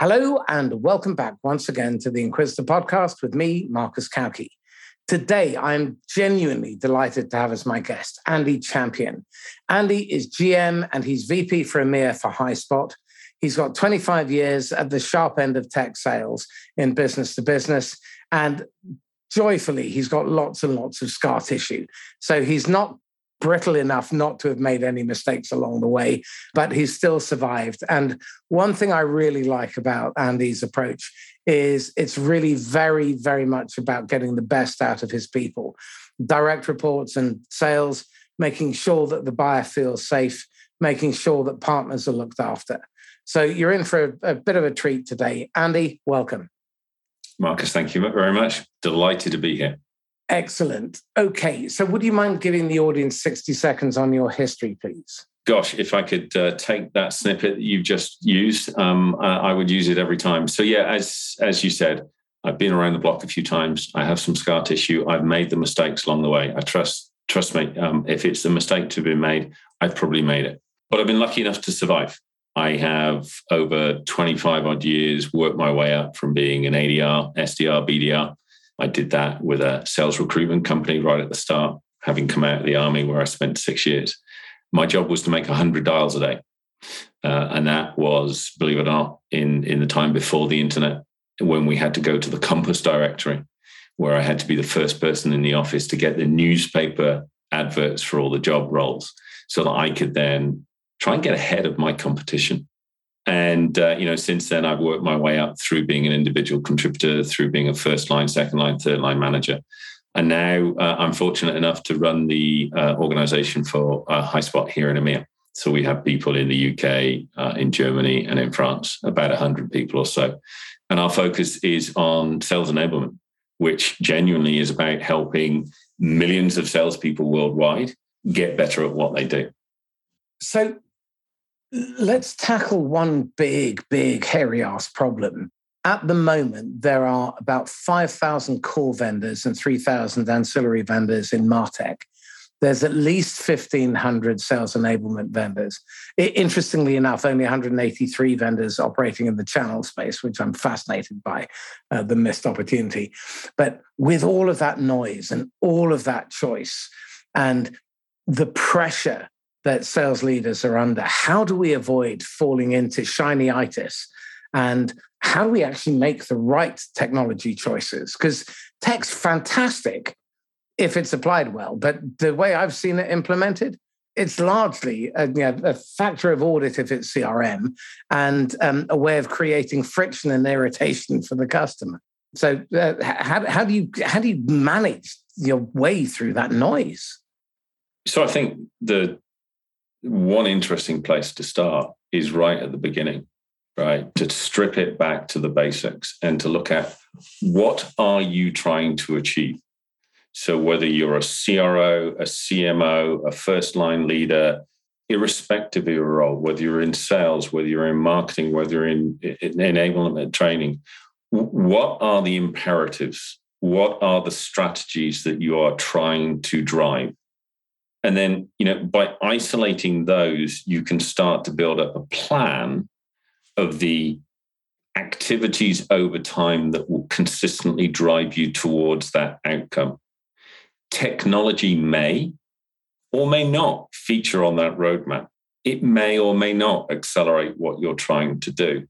Hello, and welcome back once again to the Inquisitor podcast with me, Marcus Cauchi. Today, I'm genuinely delighted to have as my guest Andy Champion. Andy is GM and he's VP for EMEA for Highspot. He's got 25 years at the sharp end of tech sales in business to business. And joyfully, he's got lots and lots of scar tissue. So he's not brittle enough not to have made any mistakes along the way, but he's still survived. And one thing I really like about Andy's approach is it's really very, very much about getting the best out of his people. Direct reports and sales, making sure that the buyer feels safe, making sure that partners are looked after. So you're in for a, a bit of a treat today. Andy, welcome. Marcus, thank you very much. Delighted to be here. Excellent. Okay, so would you mind giving the audience 60 seconds on your history, please? Gosh, if I could uh, take that snippet that you've just used, um, I would use it every time. So yeah, as as you said, I've been around the block a few times. I have some scar tissue. I've made the mistakes along the way. I trust trust me. Um, if it's a mistake to be made, I've probably made it. But I've been lucky enough to survive. I have over 25 odd years worked my way up from being an ADR, SDR, BDR I did that with a sales recruitment company right at the start, having come out of the army where I spent six years. My job was to make 100 dials a day. Uh, and that was, believe it or not, in, in the time before the internet, when we had to go to the Compass directory, where I had to be the first person in the office to get the newspaper adverts for all the job roles so that I could then try and get ahead of my competition. And uh, you know, since then, I've worked my way up through being an individual contributor, through being a first line, second line, third line manager, and now uh, I'm fortunate enough to run the uh, organization for uh, Highspot here in EMEA. So we have people in the UK, uh, in Germany, and in France, about 100 people or so. And our focus is on sales enablement, which genuinely is about helping millions of salespeople worldwide get better at what they do. So Let's tackle one big, big, hairy ass problem. At the moment, there are about 5,000 core vendors and 3,000 ancillary vendors in Martech. There's at least 1,500 sales enablement vendors. interestingly enough, only 183 vendors operating in the channel space, which I'm fascinated by uh, the missed opportunity. But with all of that noise and all of that choice and the pressure that sales leaders are under. How do we avoid falling into shinyitis? And how do we actually make the right technology choices? Because tech's fantastic if it's applied well, but the way I've seen it implemented, it's largely a, you know, a factor of audit if it's CRM and um, a way of creating friction and irritation for the customer. So, uh, how, how do you how do you manage your way through that noise? So, I think the one interesting place to start is right at the beginning, right? To strip it back to the basics and to look at what are you trying to achieve? So whether you're a CRO, a CMO, a first line leader, irrespective of your role, whether you're in sales, whether you're in marketing, whether you're in, enablement training, what are the imperatives? What are the strategies that you are trying to drive? And then, you know, by isolating those, you can start to build up a plan of the activities over time that will consistently drive you towards that outcome. Technology may or may not feature on that roadmap. It may or may not accelerate what you're trying to do.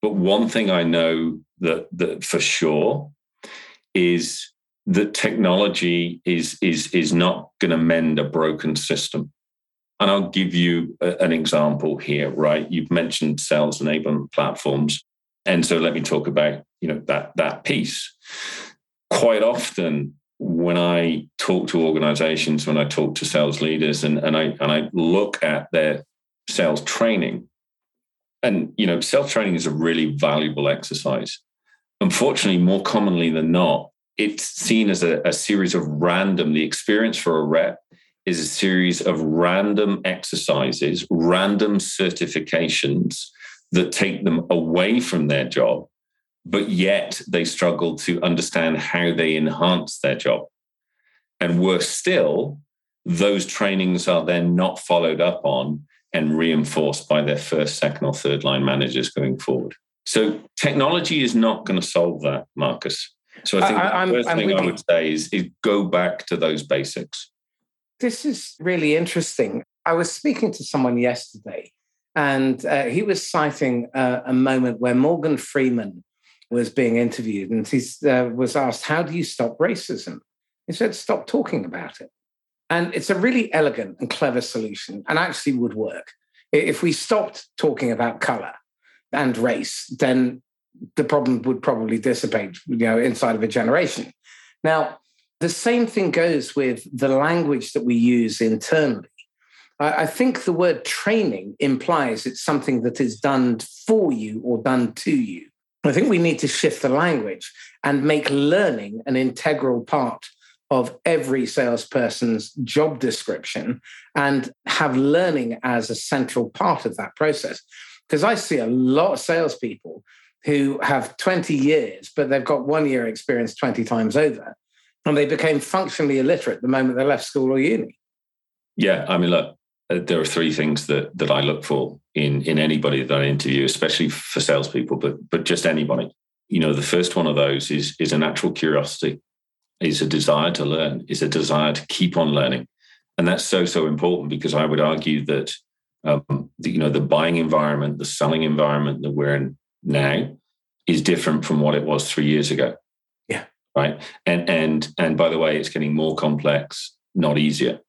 But one thing I know that, that for sure is that technology is is is not going to mend a broken system. And I'll give you a, an example here, right? You've mentioned sales enablement platforms. And so let me talk about, you know, that that piece. Quite often when I talk to organizations, when I talk to sales leaders and, and I and I look at their sales training, and you know, self training is a really valuable exercise. Unfortunately, more commonly than not, it's seen as a, a series of random, the experience for a rep is a series of random exercises, random certifications that take them away from their job, but yet they struggle to understand how they enhance their job. And worse still, those trainings are then not followed up on and reinforced by their first, second, or third line managers going forward. So technology is not going to solve that, Marcus. So I think I, the 1st thing I would say is, is go back to those basics. This is really interesting. I was speaking to someone yesterday, and uh, he was citing uh, a moment where Morgan Freeman was being interviewed, and he uh, was asked, "How do you stop racism?" He said, "Stop talking about it." And it's a really elegant and clever solution, and actually would work. If we stopped talking about color and race, then the problem would probably dissipate, you know, inside of a generation. Now, the same thing goes with the language that we use internally. I think the word training implies it's something that is done for you or done to you. I think we need to shift the language and make learning an integral part of every salesperson's job description and have learning as a central part of that process. Because I see a lot of salespeople who have 20 years, but they've got one year experience 20 times over. And they became functionally illiterate the moment they left school or uni. Yeah. I mean, look, uh, there are three things that that I look for in in anybody that I interview, especially for salespeople, but but just anybody. You know, the first one of those is is a natural curiosity, is a desire to learn, is a desire to keep on learning, and that's so so important because I would argue that um, the, you know the buying environment, the selling environment that we're in now is different from what it was three years ago. Yeah. Right. And and and by the way, it's getting more complex, not easier.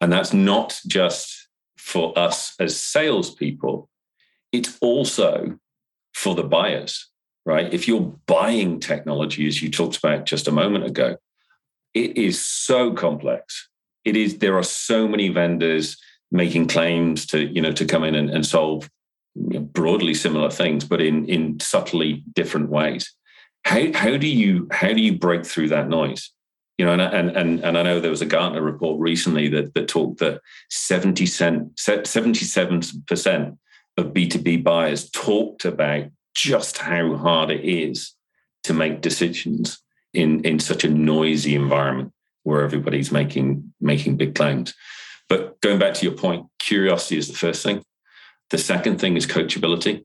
And that's not just for us as salespeople, it's also for the buyers, right? If you're buying technology, as you talked about just a moment ago, it is so complex. It is, there are so many vendors making claims to, you know, to come in and, and solve broadly similar things, but in in subtly different ways. How how do you how do you break through that noise? You know, and and and, and I know there was a Gartner report recently that that talked that 70 cent, 77% of B2B buyers talked about just how hard it is to make decisions in in such a noisy environment where everybody's making making big claims. But going back to your point, curiosity is the first thing. The second thing is coachability,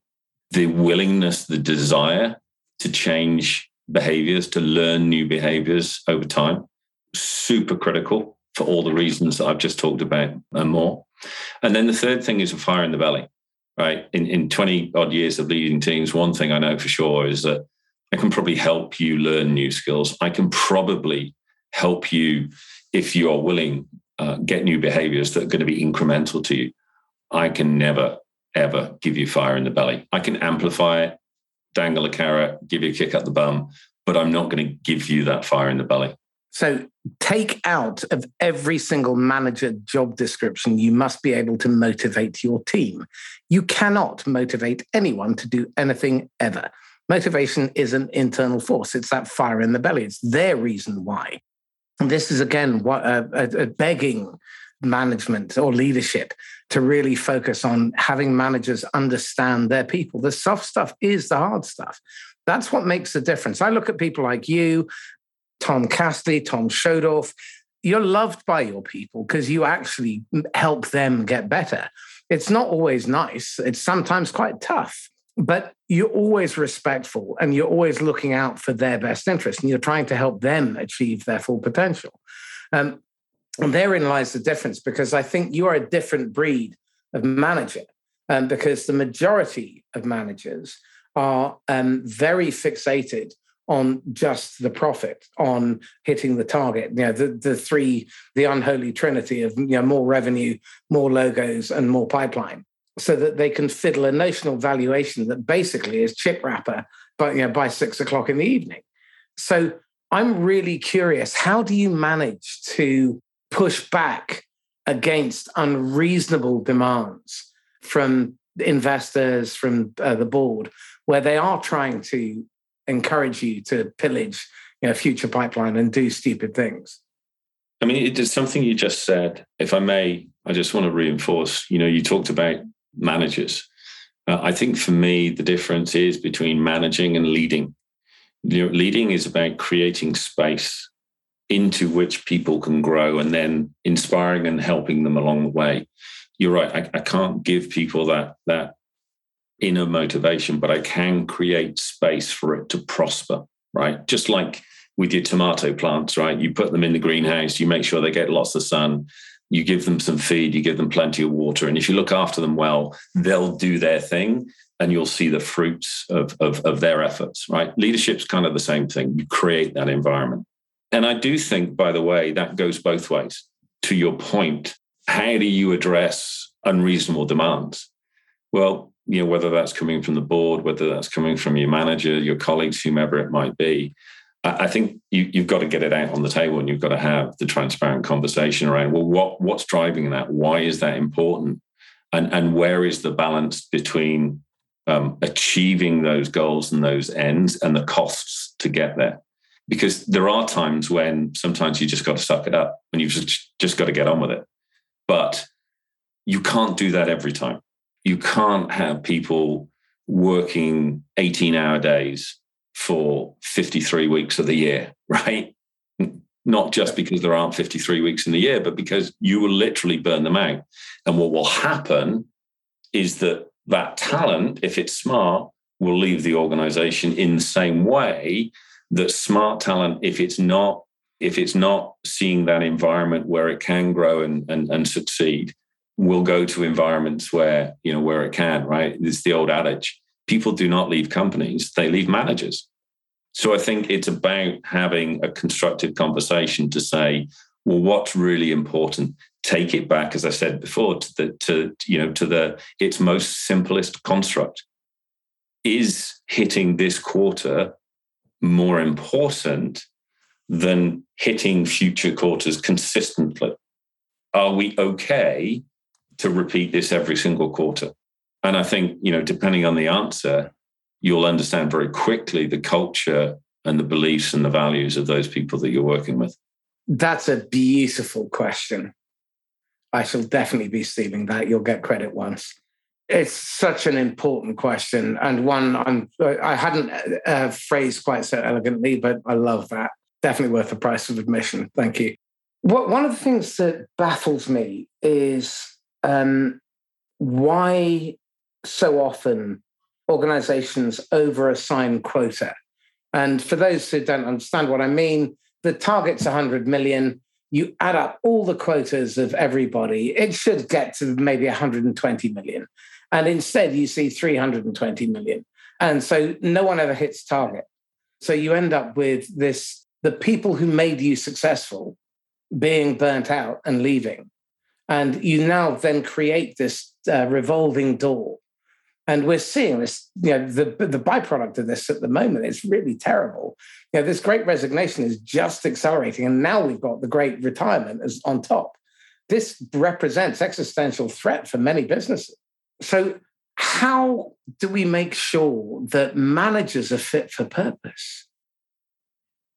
the willingness, the desire to change behaviors, to learn new behaviors over time. Super critical for all the reasons that I've just talked about and more. And then the third thing is a fire in the belly, right? In, in 20 odd years of leading teams, one thing I know for sure is that I can probably help you learn new skills. I can probably help you, if you are willing, uh, get new behaviors that are going to be incremental to you. I can never ever give you fire in the belly. I can amplify it, dangle a carrot, give you a kick up the bum, but I'm not going to give you that fire in the belly. So take out of every single manager job description, you must be able to motivate your team. You cannot motivate anyone to do anything ever. Motivation is an internal force. It's that fire in the belly. It's their reason why. And this is again what a, a, a begging management or leadership to really focus on having managers understand their people. The soft stuff is the hard stuff. That's what makes the difference. I look at people like you, Tom Castley, Tom Schodorf. You're loved by your people because you actually help them get better. It's not always nice, it's sometimes quite tough, but you're always respectful and you're always looking out for their best interest and you're trying to help them achieve their full potential. Um, and therein lies the difference because I think you are a different breed of manager um, because the majority of managers are um, very fixated on just the profit, on hitting the target. You know, the, the three, the unholy trinity of you know, more revenue, more logos, and more pipeline, so that they can fiddle a notional valuation that basically is chip wrapper, but you know, by six o'clock in the evening. So I'm really curious, how do you manage to push back against unreasonable demands from investors, from uh, the board, where they are trying to encourage you to pillage you know, future pipeline and do stupid things. I mean, it is something you just said. If I may, I just want to reinforce. You know, you talked about managers. Uh, I think for me, the difference is between managing and leading. You know, leading is about creating space into which people can grow and then inspiring and helping them along the way. You're right. I, I can't give people that that inner motivation, but I can create space for it to prosper, right? Just like with your tomato plants, right? You put them in the greenhouse, you make sure they get lots of sun, you give them some feed, you give them plenty of water. And if you look after them well, they'll do their thing and you'll see the fruits of, of, of their efforts, right? Leadership's kind of the same thing. You create that environment. And I do think, by the way, that goes both ways. To your point, how do you address unreasonable demands? Well, you know, whether that's coming from the board, whether that's coming from your manager, your colleagues, whomever it might be, I think you, have got to get it out on the table and you've got to have the transparent conversation around, well, what, what's driving that? Why is that important? And, and where is the balance between um, achieving those goals and those ends and the costs to get there? Because there are times when sometimes you just got to suck it up and you've just, just got to get on with it. But you can't do that every time. You can't have people working 18 hour days for 53 weeks of the year, right? Not just because there aren't 53 weeks in the year, but because you will literally burn them out. And what will happen is that that talent, if it's smart, will leave the organization in the same way that smart talent, if it's not, if it's not seeing that environment where it can grow and, and, and succeed, will go to environments where, you know, where it can, right? It's the old adage people do not leave companies, they leave managers. So I think it's about having a constructive conversation to say, well, what's really important? Take it back, as I said before, to the to you know to the its most simplest construct. Is hitting this quarter more important than hitting future quarters consistently? Are we okay to repeat this every single quarter? And I think, you know, depending on the answer, you'll understand very quickly the culture and the beliefs and the values of those people that you're working with. That's a beautiful question. I shall definitely be stealing that. You'll get credit once. It's such an important question and one I'm I hadn't uh, phrased quite so elegantly, but I love that. Definitely worth the price of admission. Thank you. What one of the things that baffles me is um, why so often organizations over assign quota. And for those who don't understand what I mean, the target's 100 million. You add up all the quotas of everybody, it should get to maybe 120 million. And instead, you see 320 million. And so no one ever hits target. So you end up with this the people who made you successful being burnt out and leaving. And you now then create this uh, revolving door and we're seeing this, you know, the, the byproduct of this at the moment is really terrible. You know, this great resignation is just accelerating. And now we've got the great retirement as on top. This represents existential threat for many businesses. So how do we make sure that managers are fit for purpose?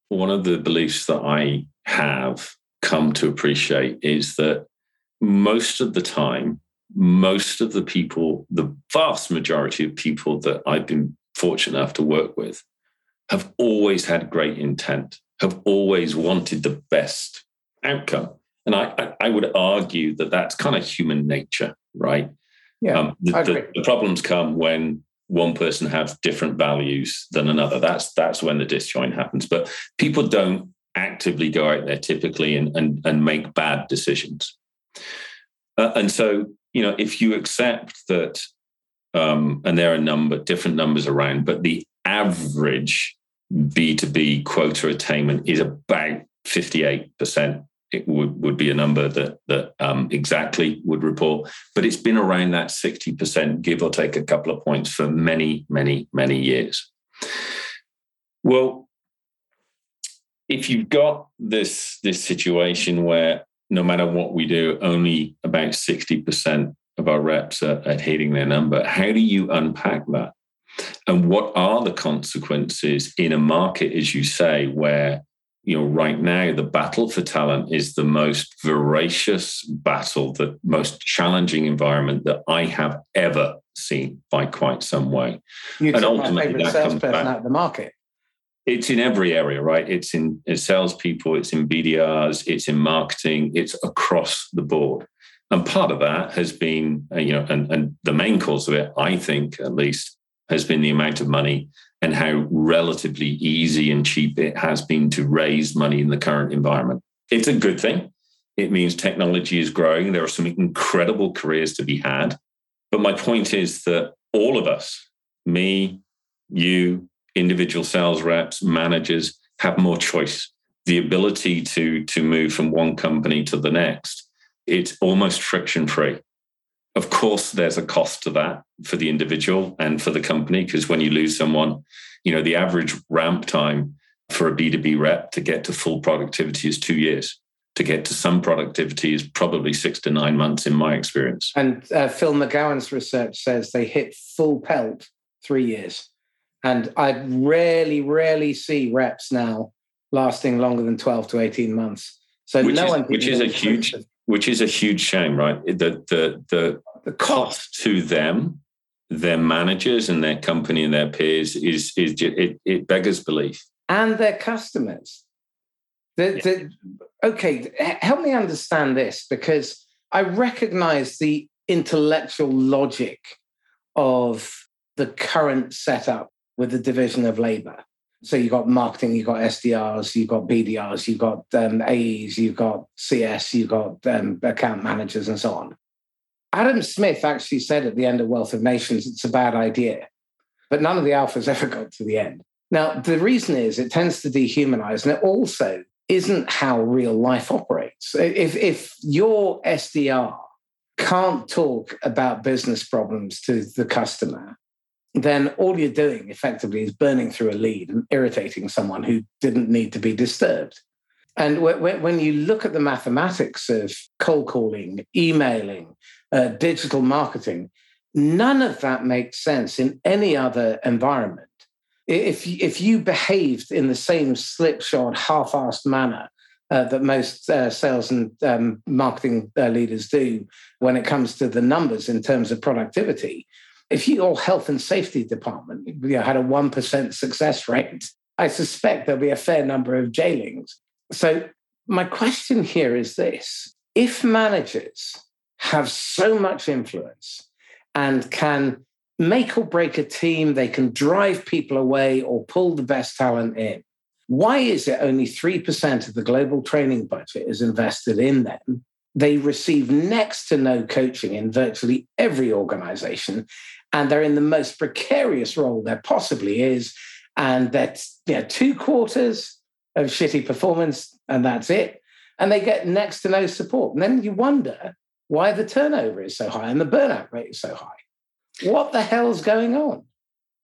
One of the beliefs that I have come to appreciate is that most of the time, most of the people, the vast majority of people that I've been fortunate enough to work with, have always had great intent, have always wanted the best outcome. And I, I would argue that that's kind of human nature, right? Yeah, um, the, the, the, problems come when one person has different values than another. That's that's when the disjoint happens. But people don't actively go out there typically and and, and make bad decisions. Uh, and so you know, if you accept that, um, and there are number different numbers around, but the average B2B quota attainment is about 58%. It would, would be a number that that um, Xactly would report, but it's been around that 60%, give or take a couple of points for many, many, many years. Well, if you've got this this situation where no matter what we do, only about 60% of our reps are, are hitting their number. How do you unpack that? And what are the consequences in a market, as you say, where you know right now the battle for talent is the most voracious battle, the most challenging environment that I have ever seen by quite some way. You and ultimately, my favorite salesperson out of the market it's in every area, right? It's in, in salespeople, it's in BDRs, it's in marketing, it's across the board. And part of that has been, uh, you know, and, and the main cause of it, I think at least, has been the amount of money and how relatively easy and cheap it has been to raise money in the current environment. It's a good thing. It means technology is growing. There are some incredible careers to be had. But my point is that all of us, me, you, individual sales reps, managers, have more choice. The ability to, to move from one company to the next it's almost friction free. Of course, there's a cost to that for the individual and for the company, because when you lose someone, you know, the average ramp time for a B2B rep to get to full productivity is two years. To get to some productivity is probably six to nine months, in my experience. And uh, Phil McGowan's research says they hit full pelt three years. And I rarely, rarely see reps now lasting longer than 12 to 18 months. So which no is, one which is a huge which is a huge shame, right? The the the the cost to them, their managers and their company and their peers is is it, it beggars belief, and their customers. The, the, okay, help me understand this because I recognize the intellectual logic of the current setup with the division of labor. So you've got marketing, you've got SDRs, you've got BDRs, you've got um, AEs, you've got CS, you've got um, account managers, and so on. Adam Smith actually said at the end of Wealth of Nations, it's a bad idea, but none of the alphas ever got to the end. Now, the reason is it tends to dehumanize, and it also isn't how real life operates. If, if your SDR can't talk about business problems to the customer, then all you're doing effectively is burning through a lead and irritating someone who didn't need to be disturbed. And when you look at the mathematics of cold calling, emailing, uh, digital marketing, none of that makes sense in any other environment. If, if you behaved in the same slipshod, half assed manner uh, that most uh, sales and um, marketing uh, leaders do when it comes to the numbers in terms of productivity, if your health and safety department you know, had a 1% success rate, I suspect there'll be a fair number of jailings. So, my question here is this if managers have so much influence and can make or break a team, they can drive people away or pull the best talent in. Why is it only 3% of the global training budget is invested in them? They receive next to no coaching in virtually every organization and they're in the most precarious role there possibly is. And that's you know, two quarters of shitty performance, and that's it. And they get next to no support. And then you wonder why the turnover is so high and the burnout rate is so high. What the hell's going on?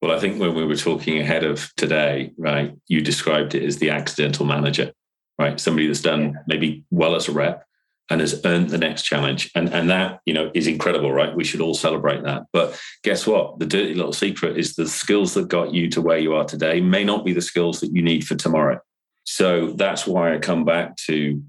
Well, I think when we were talking ahead of today, right, you described it as the accidental manager, right? Somebody that's done yeah. maybe well as a rep, and has earned the next challenge. And, and that, you know, is incredible, right? We should all celebrate that. But guess what? The dirty little secret is the skills that got you to where you are today may not be the skills that you need for tomorrow. So that's why I come back to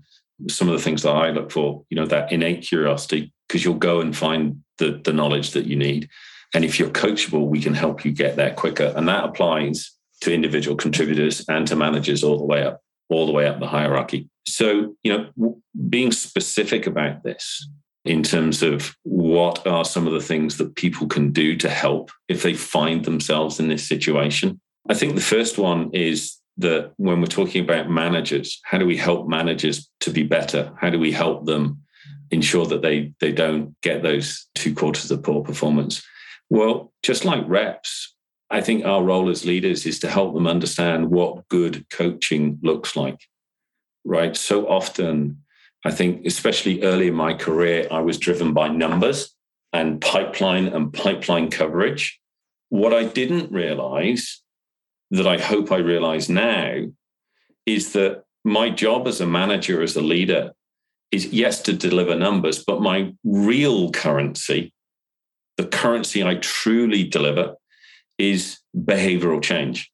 some of the things that I look for, you know, that innate curiosity, because you'll go and find the, the knowledge that you need. And if you're coachable, we can help you get there quicker. And that applies to individual contributors and to managers all the way up, all the way up the hierarchy. So, you know, being specific about this in terms of what are some of the things that people can do to help if they find themselves in this situation. I think the first one is that when we're talking about managers, how do we help managers to be better? How do we help them ensure that they they don't get those two quarters of poor performance? Well, just like reps, I think our role as leaders is to help them understand what good coaching looks like right? So often, I think, especially early in my career, I was driven by numbers and pipeline and pipeline coverage. What I didn't realize that I hope I realize now is that my job as a manager, as a leader, is yes to deliver numbers, but my real currency, the currency I truly deliver, is behavioral change.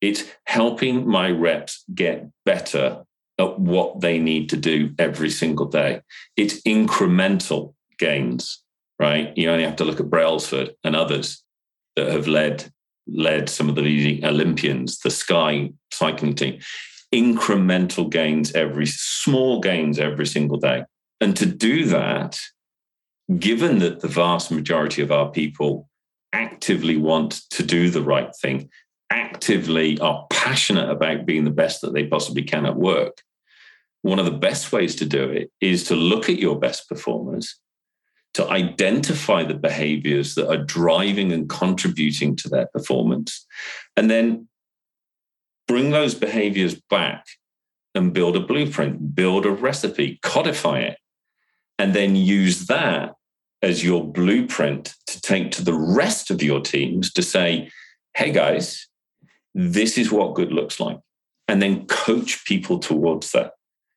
It's helping my reps get better at what they need to do every single day. It's incremental gains, right? You only have to look at Brailsford and others that have led led some of the leading Olympians, the Sky cycling team. Incremental gains every small gains every single day. And to do that, given that the vast majority of our people actively want to do the right thing, actively are passionate about being the best that they possibly can at work, one of the best ways to do it is to look at your best performers, to identify the behaviors that are driving and contributing to their performance, and then bring those behaviors back and build a blueprint, build a recipe, codify it, and then use that as your blueprint to take to the rest of your teams to say, hey guys, this is what good looks like. And then coach people towards that.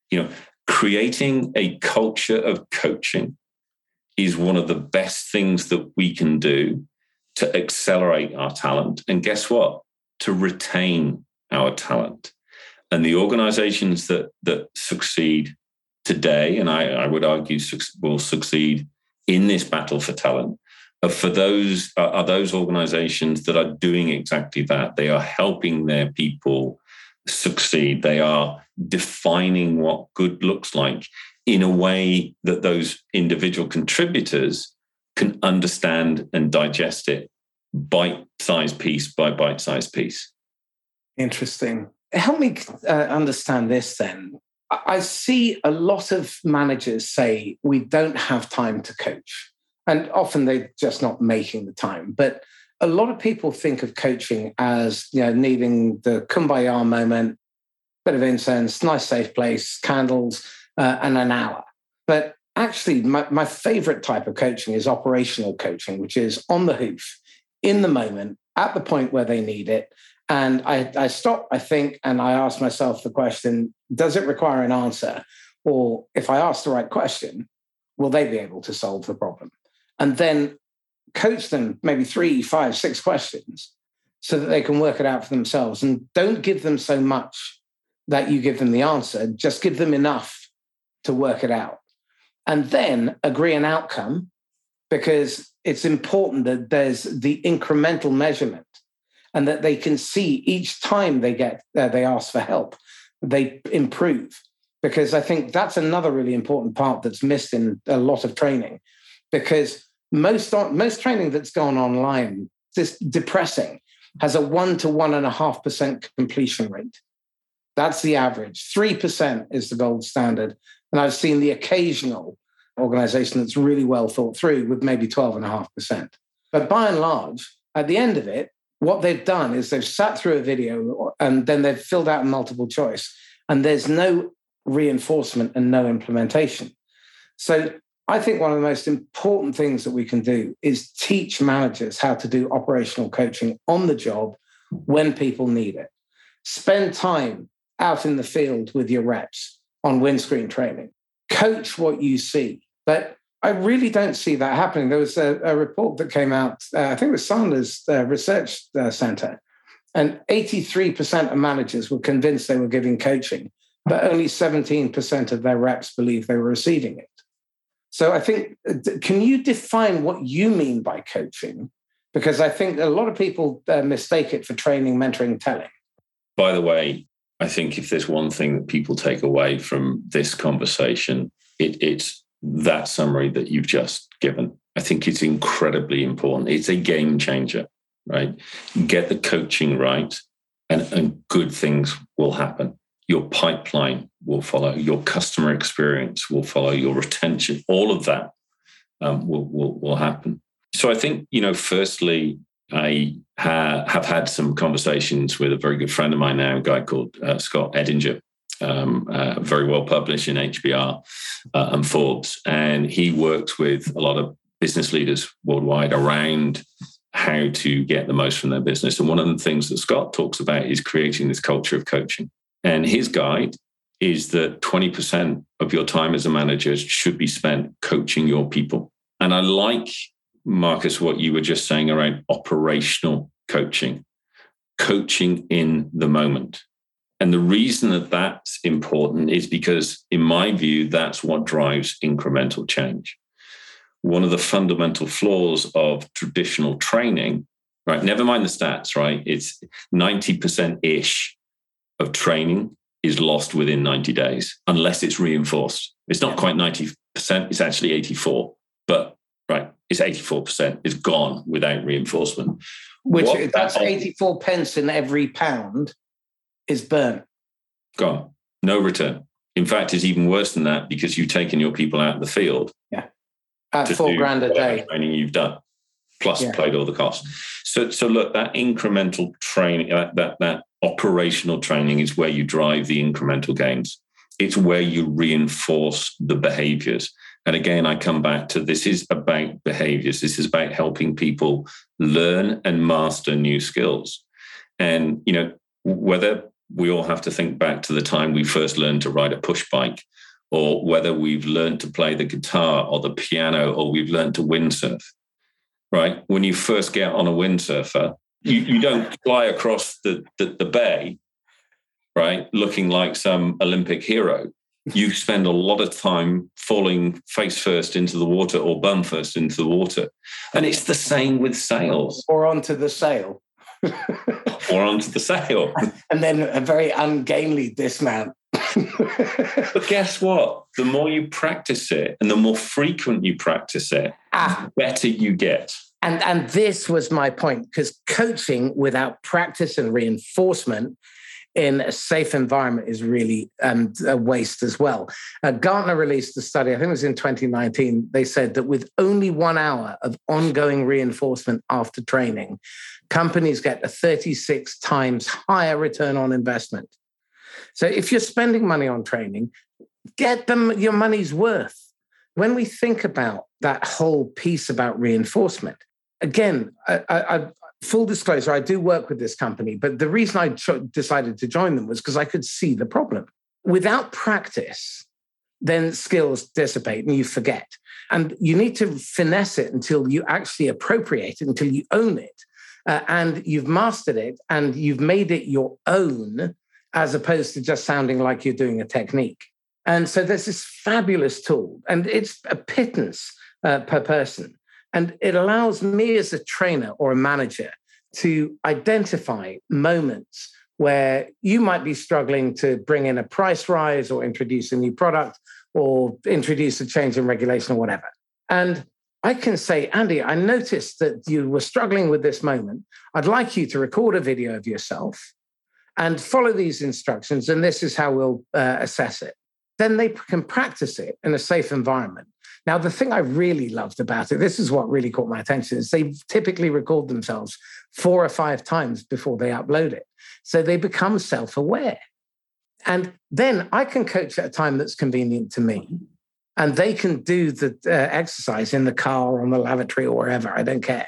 You know, creating a culture of coaching is one of the best things that we can do to accelerate our talent. And guess what? To retain our talent. And the organizations that, that succeed today, and I, I would argue will succeed in this battle for talent, for those are those organizations that are doing exactly that. They are helping their people succeed. They are defining what good looks like in a way that those individual contributors can understand and digest it bite sized piece by bite sized piece. Interesting. Help me uh, understand this then. I see a lot of managers say we don't have time to coach. And often they're just not making the time. But a lot of people think of coaching as you know needing the kumbaya moment, bit of incense, nice safe place, candles, uh, and an hour. But actually, my, my favorite type of coaching is operational coaching, which is on the hoof, in the moment, at the point where they need it, and I, I stop, I think, and I ask myself the question does it require an answer? Or if I ask the right question, will they be able to solve the problem? And then coach them maybe three, five, six questions so that they can work it out for themselves. And don't give them so much that you give them the answer, just give them enough to work it out. And then agree an outcome because it's important that there's the incremental measurement and that they can see each time they get uh, they ask for help they improve. Because i think that's another really important part that's missed in a lot of training. Because most most training that's gone online this depressing has a one to one and a half percent completion rate. That's the average. 3% is the gold standard. And i've seen the occasional organization that's really well thought through with maybe 12.5% but by and large at the end of it what they've done is they've sat through a video and then they've filled out a multiple choice, and there's no reinforcement and no implementation. So I think one of the most important things that we can do is teach managers how to do operational coaching on the job when people need it. Spend time out in the field with your reps on windscreen training. Coach what you see, but I really don't see that happening. There was a, a report that came out, uh, I think it was Sanders uh, Research uh, Center, and 83% of managers were convinced they were giving coaching, but only 17% of their reps believed they were receiving it. So I think, uh, can you define what you mean by coaching? Because I think a lot of people uh, mistake it for training, mentoring, telling. By the way, I think if there's one thing that people take away from this conversation, it, it's that summary that you've just given. I think it's incredibly important. It's a game changer, right? Get the coaching right, and, and good things will happen. Your pipeline will follow, your customer experience will follow, your retention, all of that um, will, will, will happen. So I think, you know, firstly, I ha- have had some conversations with a very good friend of mine now, a guy called uh, Scott Edinger, um, uh, very well published in HBR uh, and Forbes. And he works with a lot of business leaders worldwide around how to get the most from their business. And one of the things that Scott talks about is creating this culture of coaching. And his guide is that 20% of your time as a manager should be spent coaching your people. And I like, Marcus, what you were just saying around operational coaching, coaching in the moment. And the reason that that's important is because, in my view, that's what drives incremental change. One of the fundamental flaws of traditional training, right? Never mind the stats, right? It's 90% ish of training is lost within 90 days unless it's reinforced. It's not quite 90% it's actually 84. But right, it's 84%. It's gone without reinforcement. Which what that's 84 pence in every pound is burnt. Gone. No return. In fact, it's even worse than that because you've taken your people out of the field. Yeah. At four grand a day. Training you've done, plus yeah. played all the costs. So, so look, that incremental training, that, uh, that that operational training is where you drive the incremental gains. It's where you reinforce the behaviors. And again, I come back to this is about behaviors. This is about helping people learn and master new skills. And, you know, whether we all have to think back to the time we first learned to ride a push bike, or whether we've learned to play the guitar or the piano, or we've learned to windsurf, right? When you first get on a windsurfer, you, you don't fly across the, the, the bay, right, looking like some Olympic hero you spend a lot of time falling face first into the water or bum first into the water. And it's the same with sales. Or onto the sail. Or onto the sail. And then a very ungainly dismount. but guess what? The more you practice it and the more frequent you practice it, ah. the better you get. And and this was my point because coaching without practice and reinforcement in a safe environment is really um, a waste as well. Uh, Gartner released a study, I think it was in 2019. They said that with only one hour of ongoing reinforcement after training, companies get a 36 times higher return on investment. So if you're spending money on training, get them your money's worth. When we think about that whole piece about reinforcement, again, I, I, full disclosure, I do work with this company, but the reason I cho- decided to join them was because I could see the problem. Without practice, then skills dissipate and you forget. And you need to finesse it until you actually appropriate it, until you own it. Uh, and you've mastered it and you've made it your own, as opposed to just sounding like you're doing a technique. And so there's this fabulous tool, and it's a pittance uh, per person. And it allows me as a trainer or a manager to identify moments where you might be struggling to bring in a price rise or introduce a new product or introduce a change in regulation or whatever. And I can say, Andy, I noticed that you were struggling with this moment. I'd like you to record a video of yourself and follow these instructions, and this is how we'll uh, assess it. Then they can practice it in a safe environment. Now, the thing I really loved about it, this is what really caught my attention, is they typically record themselves four or five times before they upload it. So they become self aware. And then I can coach at a time that's convenient to me. And they can do the uh, exercise in the car or on the lavatory or wherever. I don't care.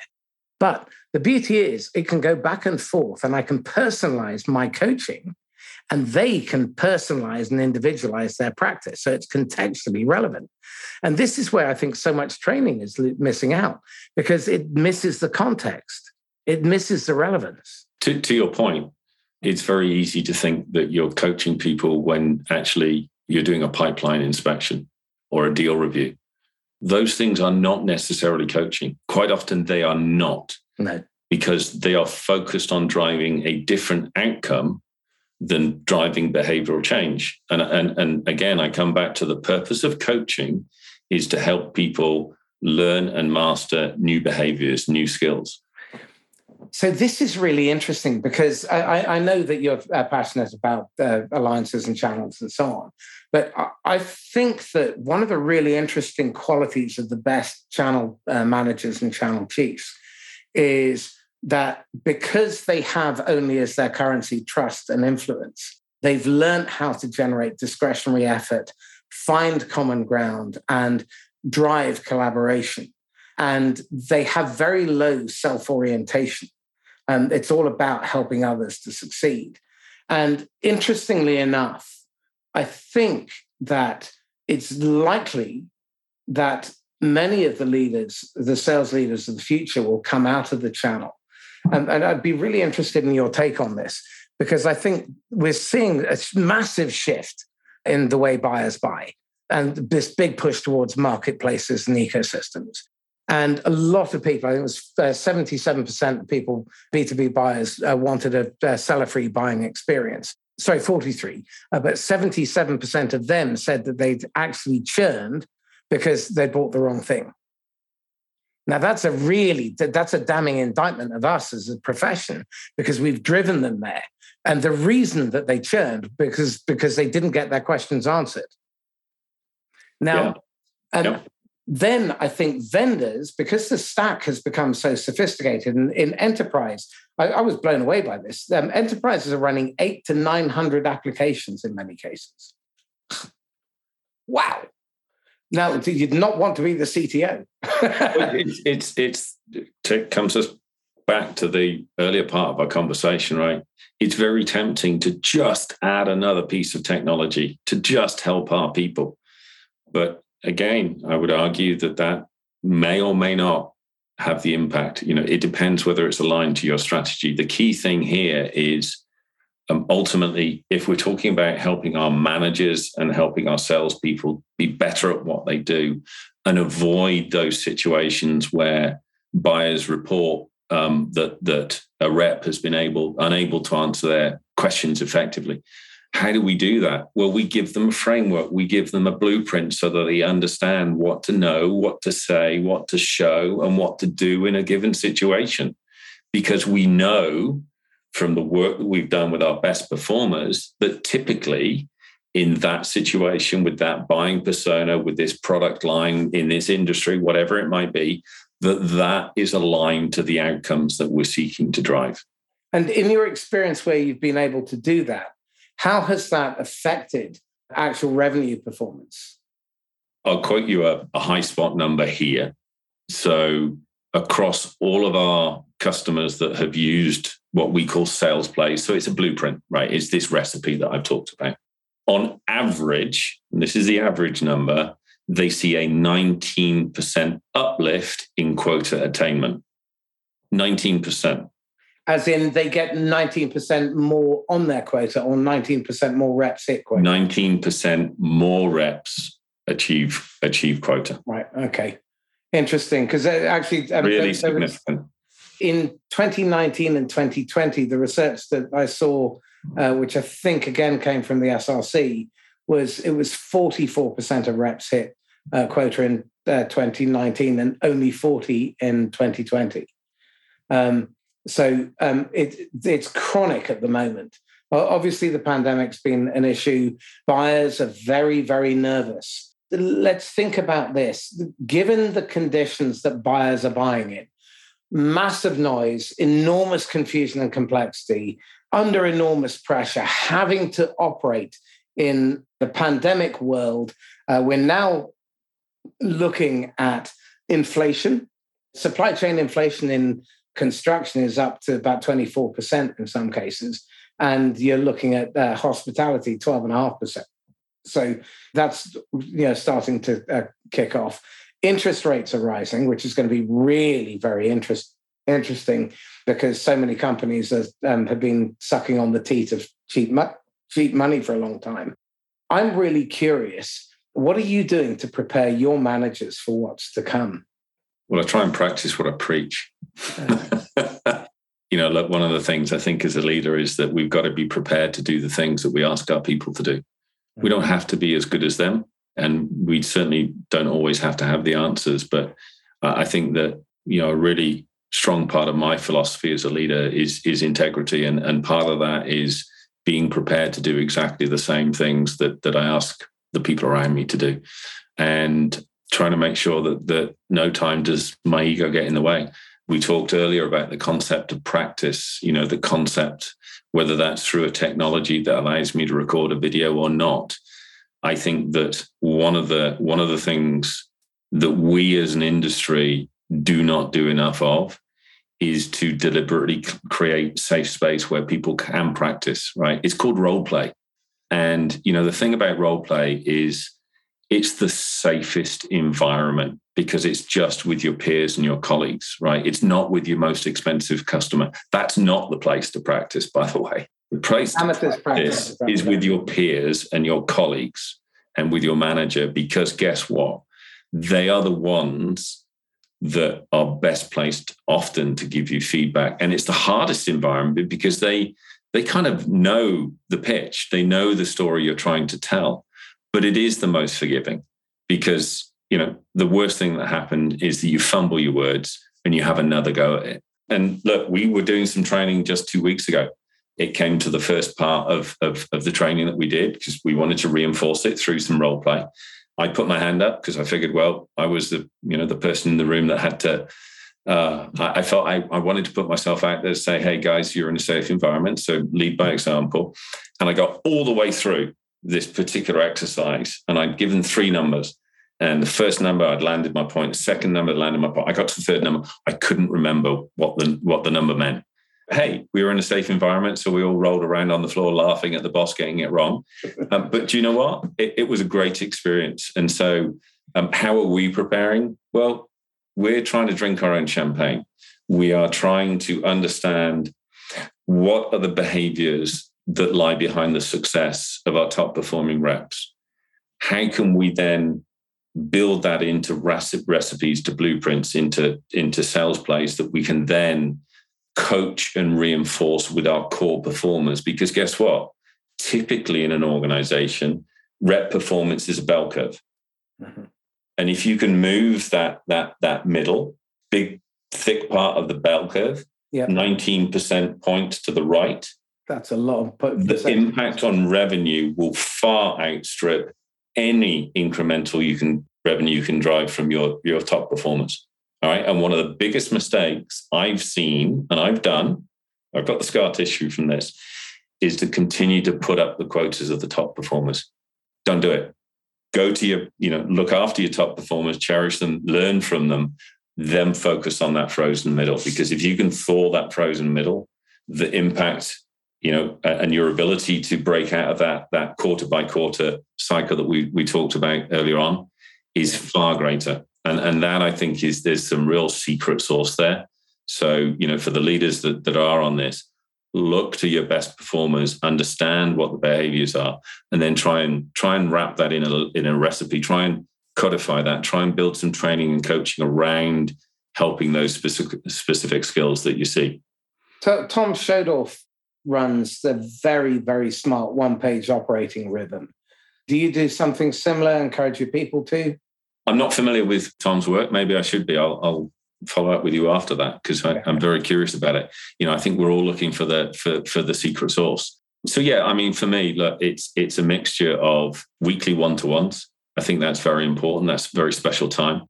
But the beauty is, it can go back and forth, and I can personalize my coaching and they can personalize and individualize their practice. So it's contextually relevant. And this is where I think so much training is missing out because it misses the context, it misses the relevance. To, to your point, it's very easy to think that you're coaching people when actually you're doing a pipeline inspection or a deal review. Those things are not necessarily coaching. Quite often, they are not. No. Because they are focused on driving a different outcome than driving behavioral change. And, and, and again, I come back to the purpose of coaching is to help people learn and master new behaviors, new skills. So this is really interesting because I, I know that you're uh, passionate about uh, alliances and channels and so on, but I think that one of the really interesting qualities of the best channel uh, managers and channel chiefs is that because they have only as their currency trust and influence, they've learned how to generate discretionary effort, find common ground, and drive collaboration. And they have very low self orientation. And it's all about helping others to succeed. And interestingly enough, I think that it's likely that many of the leaders, the sales leaders of the future, will come out of the channel and, and I'd be really interested in your take on this because I think we're seeing a massive shift in the way buyers buy and this big push towards marketplaces and ecosystems. And a lot of people, I think it was uh, 77% of people, B2B buyers, uh, wanted a, a seller free buying experience. Sorry, 43. Uh, but 77% of them said that they'd actually churned because they bought the wrong thing. Now that's a really that's a damning indictment of us as a profession because we've driven them there. And the reason that they churned because because they didn't get their questions answered. Now, yeah. and yeah. then I think vendors, because the stack has become so sophisticated, and in enterprise, I, I was blown away by this. Um, enterprises are running eight to nine hundred applications in many cases. wow. Now, you'd not want to be the CTO. it's, it's, it's, it comes us back to the earlier part of our conversation, right? It's very tempting to just add another piece of technology to just help our people. But again, I would argue that that may or may not have the impact. You know, it depends whether it's aligned to your strategy. The key thing here is um, ultimately, if we're talking about helping our managers and helping our salespeople be better at what they do and avoid those situations where buyers report um, that that a rep has been able unable to answer their questions effectively. How do we do that? Well, we give them a framework, we give them a blueprint so that they understand what to know, what to say, what to show, and what to do in a given situation. Because we know from the work that we've done with our best performers that typically in that situation with that buying persona with this product line in this industry whatever it might be that that is aligned to the outcomes that we're seeking to drive. And in your experience where you've been able to do that how has that affected actual revenue performance? I'll quote you a, a HighSpot number here. So across all of our customers that have used what we call sales plays. So it's a blueprint, right? It's this recipe that I've talked about. On average, and this is the average number, they see a 19% uplift in quota attainment. 19%. As in they get 19% more on their quota or 19% more reps hit quota? 19% more reps achieve achieve quota. Right. Okay. Interesting. Because uh, actually, um, really significant in 2019 and 2020, the research that I saw, uh, which I think again came from the SRC, was it was 44% of reps hit uh, quota in uh, 2019 and only 40 in 2020. Um, so um, it, it's chronic at the moment. Well, obviously, the pandemic's been an issue. Buyers are very, very nervous. Let's think about this. Given the conditions that buyers are buying in, massive noise, enormous confusion and complexity, under enormous pressure, having to operate in the pandemic world. Uh, we're now looking at inflation. Supply chain inflation in construction is up to about 24% in some cases. And you're looking at uh, hospitality, 12.5%. So that's you know starting to uh, kick off. Interest rates are rising, which is going to be really very interest, interesting because so many companies are, um, have been sucking on the teat of cheap, mo- cheap money for a long time. I'm really curious. What are you doing to prepare your managers for what's to come? Well, I try and practice what I preach. you know, look, one of the things I think as a leader is that we've got to be prepared to do the things that we ask our people to do. We don't have to be as good as them, and we certainly don't always have to have the answers. But I think that you know a really strong part of my philosophy as a leader is is integrity, and and part of that is being prepared to do exactly the same things that that I ask the people around me to do, and trying to make sure that that no time does my ego get in the way. We talked earlier about the concept of practice. You know, the concept whether that's through a technology that allows me to record a video or not I think that one of the one of the things that we as an industry do not do enough of is to deliberately create safe space where people can practice right it's called role play and you know the thing about role play is it's the safest environment because it's just with your peers and your colleagues right? It's not with your most expensive customer. That's not the place to practice by the way. The place to practice. is with your peers and your colleagues and with your manager because guess what? They are the ones that are best placed often to give you feedback. And it's the hardest environment because they they kind of know the pitch, they know the story you're trying to tell, but it is the most forgiving because you know, the worst thing that happened is that you fumble your words and you have another go at it. And look, we were doing some training just two weeks ago. It came to the first part of, of, of the training that we did because we wanted to reinforce it through some role play. I put my hand up because I figured, well, I was the you know the person in the room that had to. Uh, I, I, felt I, I wanted to put myself out there to say, hey guys, you're in a safe environment, so lead by example. And I got all the way through this particular exercise, and I'd given three numbers. And the first number I'd landed my point. The second number I'd landed my point. I got to the third number. I couldn't remember what the what the number meant. Hey, we were in a safe environment, so we all rolled around on the floor laughing at the boss getting it wrong. Um, but do you know what? It, it, was a great experience. And so, um, how are we preparing? Well, we're trying to drink our own champagne. We are trying to understand what are the behaviors that lie behind the success of our top performing reps. How can we then build that into recipes, to blueprints, into, into sales plays that we can then coach and reinforce with our core performers? Because guess what? Typically in an organization, rep performance is a bell curve. Mm-hmm. And if you can move that, that, that middle, big, thick part of the bell curve, yep. 19% point to the right, that's a lot of the impact on revenue will far outstrip any incremental you can revenue you can drive from your your top performers. All right. And one of the biggest mistakes I've seen and I've done, I've got the scar tissue from this, is to continue to put up the quotas of the top performers. Don't do it. Go to your, you know, look after your top performers, cherish them, learn from them, then focus on that frozen middle. Because if you can thaw that frozen middle, the impact you know, and your ability to break out of that that quarter by quarter cycle that we we talked about earlier on is far greater. And and that I think is there's some real secret sauce there. So, you know, for the leaders that, that are on this, look to your best performers, understand what the behaviors are, and then try and try and wrap that in a in a recipe, try and codify that, try and build some training and coaching around helping those specific specific skills that you see. Tom Schodorf runs the very, very smart one page operating rhythm. Do you do something similar? Encourage your people to? I'm not familiar with Tom's work. Maybe I should be. I'll, I'll follow up with you after that because I'm very curious about it. You know, I think we're all looking for the for for the secret sauce. So yeah, I mean, for me, look, it's it's a mixture of weekly one to ones. I think that's very important. That's very special time,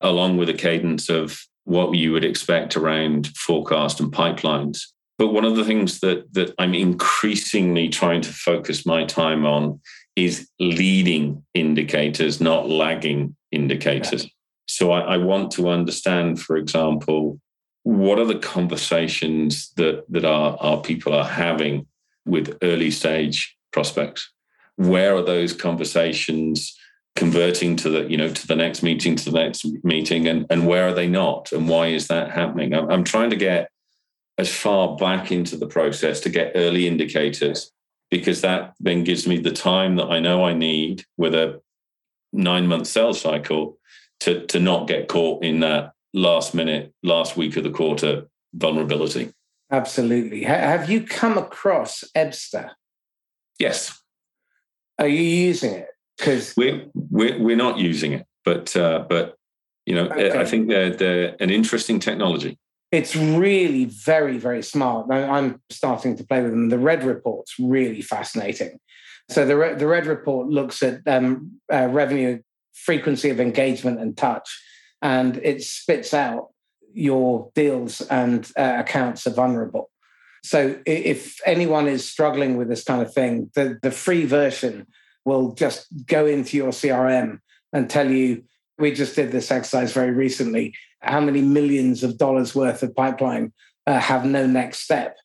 along with a cadence of what you would expect around forecast and pipelines. But one of the things that that I'm increasingly trying to focus my time on is leading indicators, not lagging indicators. So I, I want to understand, for example, what are the conversations that that our, our people are having with early stage prospects? Where are those conversations converting to the you know to the next meeting to the next meeting and and where are they not and why is that happening i'm, I'm trying to get as far back into the process to get early indicators because that then gives me the time that I know I need with a nine month sales cycle to, to not get caught in that last minute, last week of the quarter vulnerability. Absolutely. Have you come across Ebsta? Yes. Are you using it? Because we're, we're, we're not using it, but uh, but you know, okay. I think they're, they're an interesting technology it's really very, very smart. I'm starting to play with them. The Red Report's really fascinating. So the, Red, the Red Report looks at um, uh, revenue, frequency of engagement and touch, and it spits out your deals and uh, accounts are vulnerable. So if anyone is struggling with this kind of thing, the, the free version will just go into your CRM and tell you, we just did this exercise very recently how many millions of dollars worth of pipeline uh, have no next step.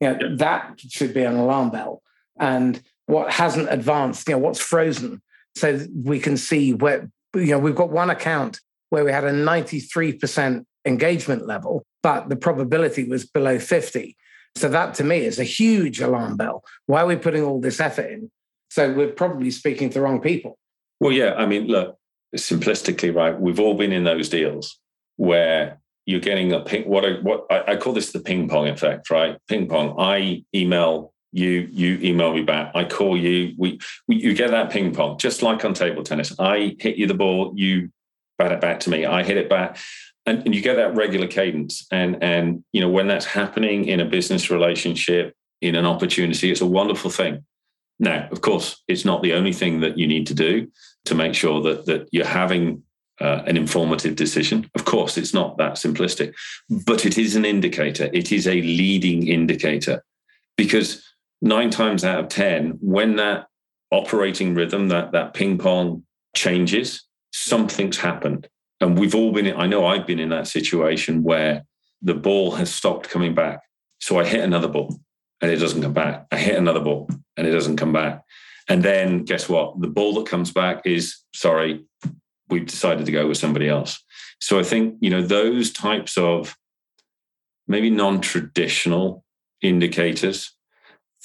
You know, yeah. that should be an alarm bell. And what hasn't advanced, you know, what's frozen, so we can see where, you know, we've got one account where we had a 93% engagement level, but the probability was below 50. So that to me is a huge alarm bell. Why are we putting all this effort in? So we're probably speaking to the wrong people. Well, yeah. I mean, look, simplistically, right? We've all been in those deals where you're getting a ping. What I what I, I call this the ping pong effect, right? Ping pong. I email You you email me back. I call you. We, we you get that ping pong, just like on table tennis. I hit you the ball. You bat it back to me. I hit it back. And, and you get that regular cadence. And and you know when that's happening in a business relationship, in an opportunity, it's a wonderful thing. Now, of course, it's not the only thing that you need to do to make sure that that you're having uh, an informative decision. Of course, it's not that simplistic, but it is an indicator. It is a leading indicator because nine times out of 10, when that operating rhythm, that, that ping pong changes, something's happened. And we've all been, I know I've been in that situation where the ball has stopped coming back. So I hit another ball and it doesn't come back. I hit another ball and it doesn't come back. And then guess what? The ball that comes back is sorry, we've decided to go with somebody else. So I think, you know, those types of maybe non-traditional indicators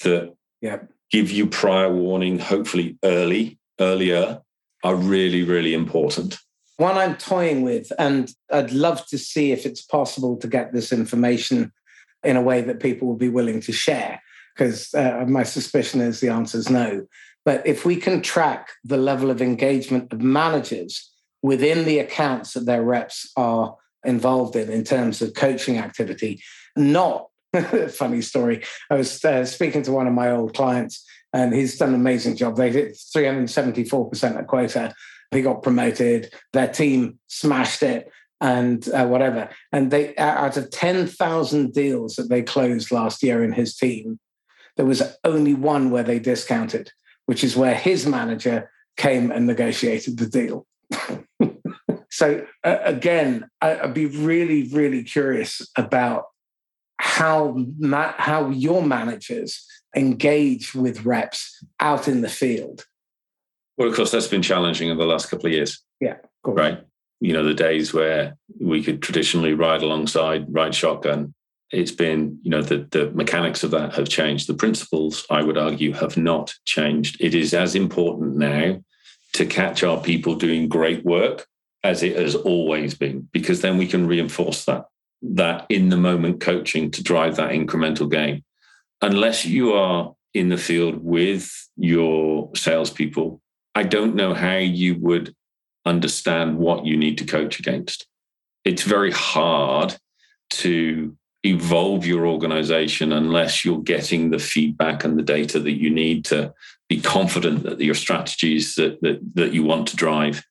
that yeah. give you prior warning, hopefully early, earlier, are really, really important. One I'm toying with, and I'd love to see if it's possible to get this information in a way that people will be willing to share, because uh, my suspicion is the answer is no. But if we can track the level of engagement of managers within the accounts that their reps are involved in, in terms of coaching activity, not funny story. I was uh, speaking to one of my old clients, and he's done an amazing job. They did 374% at quota. He got promoted. Their team smashed it and uh, whatever. And they, out of 10,000 deals that they closed last year in his team, there was only one where they discounted which is where his manager came and negotiated the deal. so uh, again, I, would be really, really curious about how ma- how your managers engage with reps out in the field. Well, of course, that's been challenging in the last couple of years. Yeah, right. You know, the days where we could traditionally ride alongside, ride shotgun, it's been, you know, the, the mechanics of that have changed. The principles, I would argue, have not changed. It is as important now to catch our people doing great work as it has always been, because then we can reinforce that, that in the moment coaching to drive that incremental gain. Unless you are in the field with your salespeople, I don't know how you would understand what you need to coach against. It's very hard to evolve your organization unless you're getting the feedback and the data that you need to be confident that your strategies that that, that you want to drive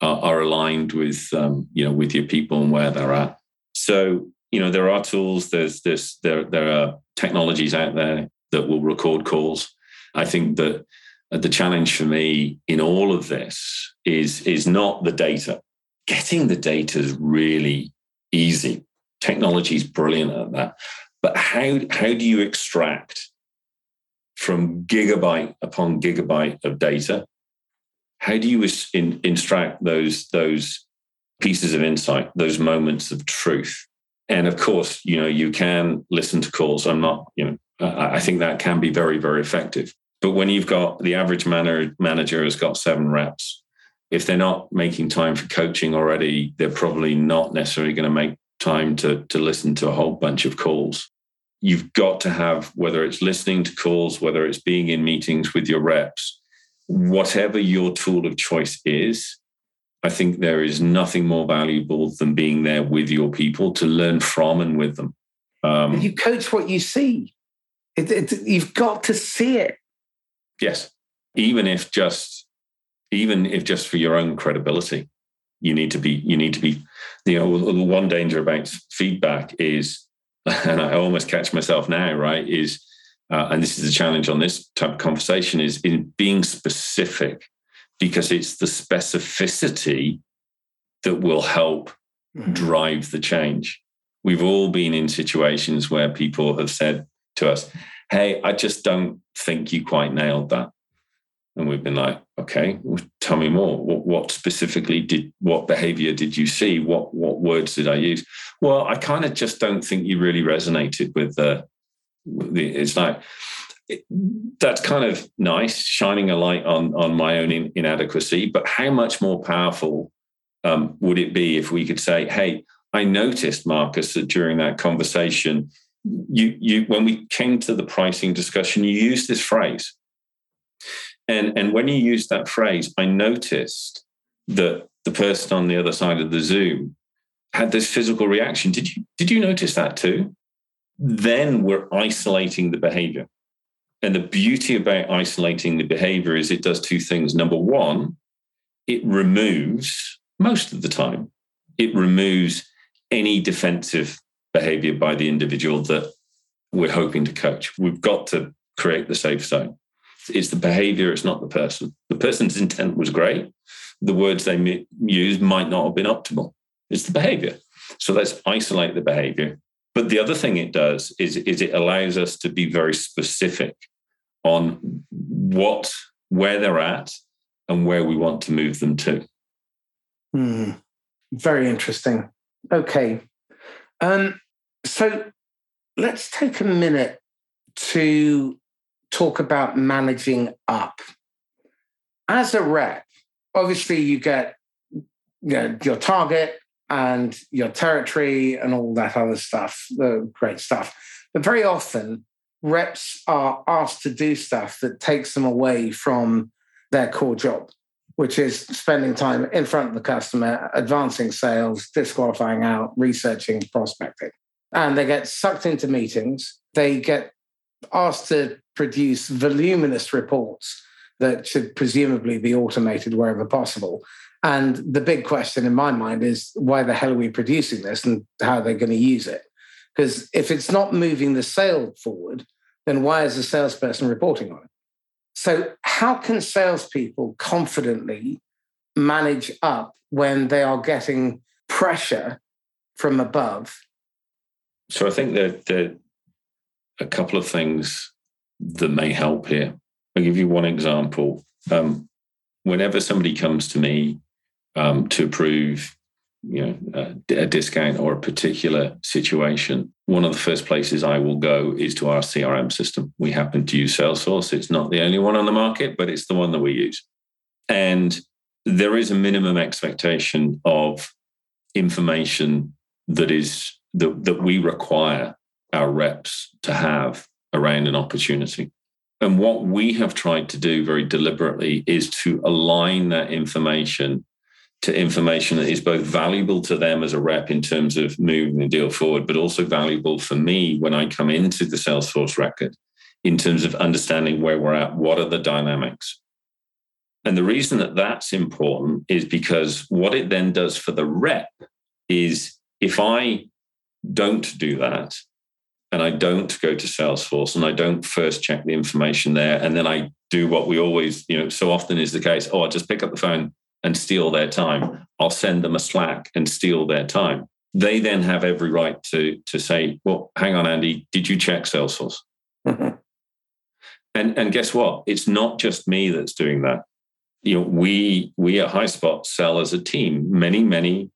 are, are aligned with um, you know with your people and where they're at. So you know there are tools there's this there there are technologies out there that will record calls. I think that the challenge for me in all of this is is not the data. Getting the data is really easy Technology is brilliant at that. But how, how do you extract from gigabyte upon gigabyte of data? How do you in, extract those, those pieces of insight, those moments of truth? And of course, you know, you can listen to calls. I'm not, you know, I think that can be very, very effective. But when you've got the average manager has got seven reps, if they're not making time for coaching already, they're probably not necessarily going to make time to, to listen to a whole bunch of calls. You've got to have, whether it's listening to calls, whether it's being in meetings with your reps, whatever your tool of choice is, I think there is nothing more valuable than being there with your people to learn from and with them. Um, you coach what you see. It, it, you've got to see it. Yes, even if just even if just for your own credibility, you need to be you need to be you know, the one danger about feedback is, and I almost catch myself now, right? Is uh, and this is a challenge on this type of conversation is in being specific because it's the specificity that will help mm-hmm. drive the change. We've all been in situations where people have said to us, Hey, I just don't think you quite nailed that. And we've been like, okay, well, tell me more. What, what, specifically did, what behavior did you see? What, what words did I use? Well, I kind of just don't think you really resonated with the, the it's like, it, that's kind of nice, shining a light on, on my own in, inadequacy. But how much more powerful um, would it be if we could say, hey, I noticed, Marcus, that during that conversation, you you when we came to the pricing discussion, you used this phrase. And and when you used that phrase, I noticed that the person on the other side of the Zoom had this physical reaction. Did you did you notice that too? Then we're isolating the behavior. And the beauty about isolating the behavior is it does two things. Number one, it removes most of the time, it removes any defensive behavior by the individual that we're hoping to coach. We've got to create the safe zone. It's the behavior, it's not the person. The person's intent was great. The words they used might not have been optimal. It's the behavior. So let's isolate the behavior. But the other thing it does is, is it allows us to be very specific on what, where they're at and where we want to move them to. Hmm. Very interesting. Okay. Um, so let's take a minute to talk about managing up. As a rep, obviously you get you know, your target and your territory and all that other stuff, the great stuff. But very often, reps are asked to do stuff that takes them away from their core job, which is spending time in front of the customer, advancing sales, disqualifying out, researching, prospecting. And they get sucked into meetings. They get asked to produce voluminous reports that should presumably be automated wherever possible. And the big question in my mind is why the hell are we producing this and how are they going to use it? Because if it's not moving the sale forward, then why is the salesperson reporting on it? So, how can salespeople confidently manage up when they are getting pressure from above? So, I think that are a couple of things that may help here. I'll give you one example. Um, whenever somebody comes to me um, to approve you know, a, a, discount or a particular situation, one of the first places I will go is to our CRM system. We happen to use Salesforce. It's not the only one on the market, but it's the one that we use. And there is a minimum expectation of information that is that, that we require our reps to have around an opportunity. And what we have tried to do very deliberately is to align that information to information that is both valuable to them as a rep in terms of moving the deal forward, but also valuable for me when I come into the Salesforce record in terms of understanding where we're at, what are the dynamics. And the reason that that's important is because what it then does for the rep is if I don't do that, and I don't go to Salesforce and I don't first check the information there. And then I do what we always, you know, so often is the case. Oh, I just pick up the phone and steal their time. I'll send them a Slack and steal their time. They then have every right to, to say, well, hang on, Andy, did you check Salesforce? Mm-hmm. and, and guess what? It's not just me that's doing that. You know, we we at HighSpot sell as a team. Many, many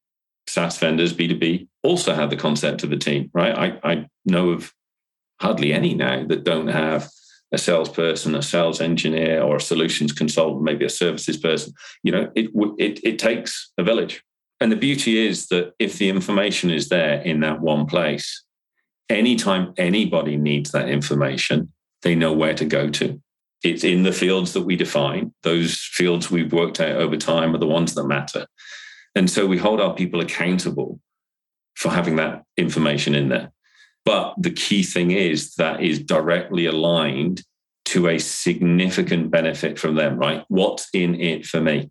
SaaS vendors, B2B, also have the concept of a team, right? I, I know of hardly any now that don't have a salesperson, a sales engineer, or a solutions consultant, maybe a services person. You know, it, it, it takes a village. And the beauty is that if the information is there in that one place, anytime anybody needs that information, they know where to go to. It's in the fields that we define. Those fields we've worked out over time are the ones that matter. And so we hold our people accountable for having that information in there. But the key thing is that is directly aligned to a significant benefit from them, right? What's in it for me?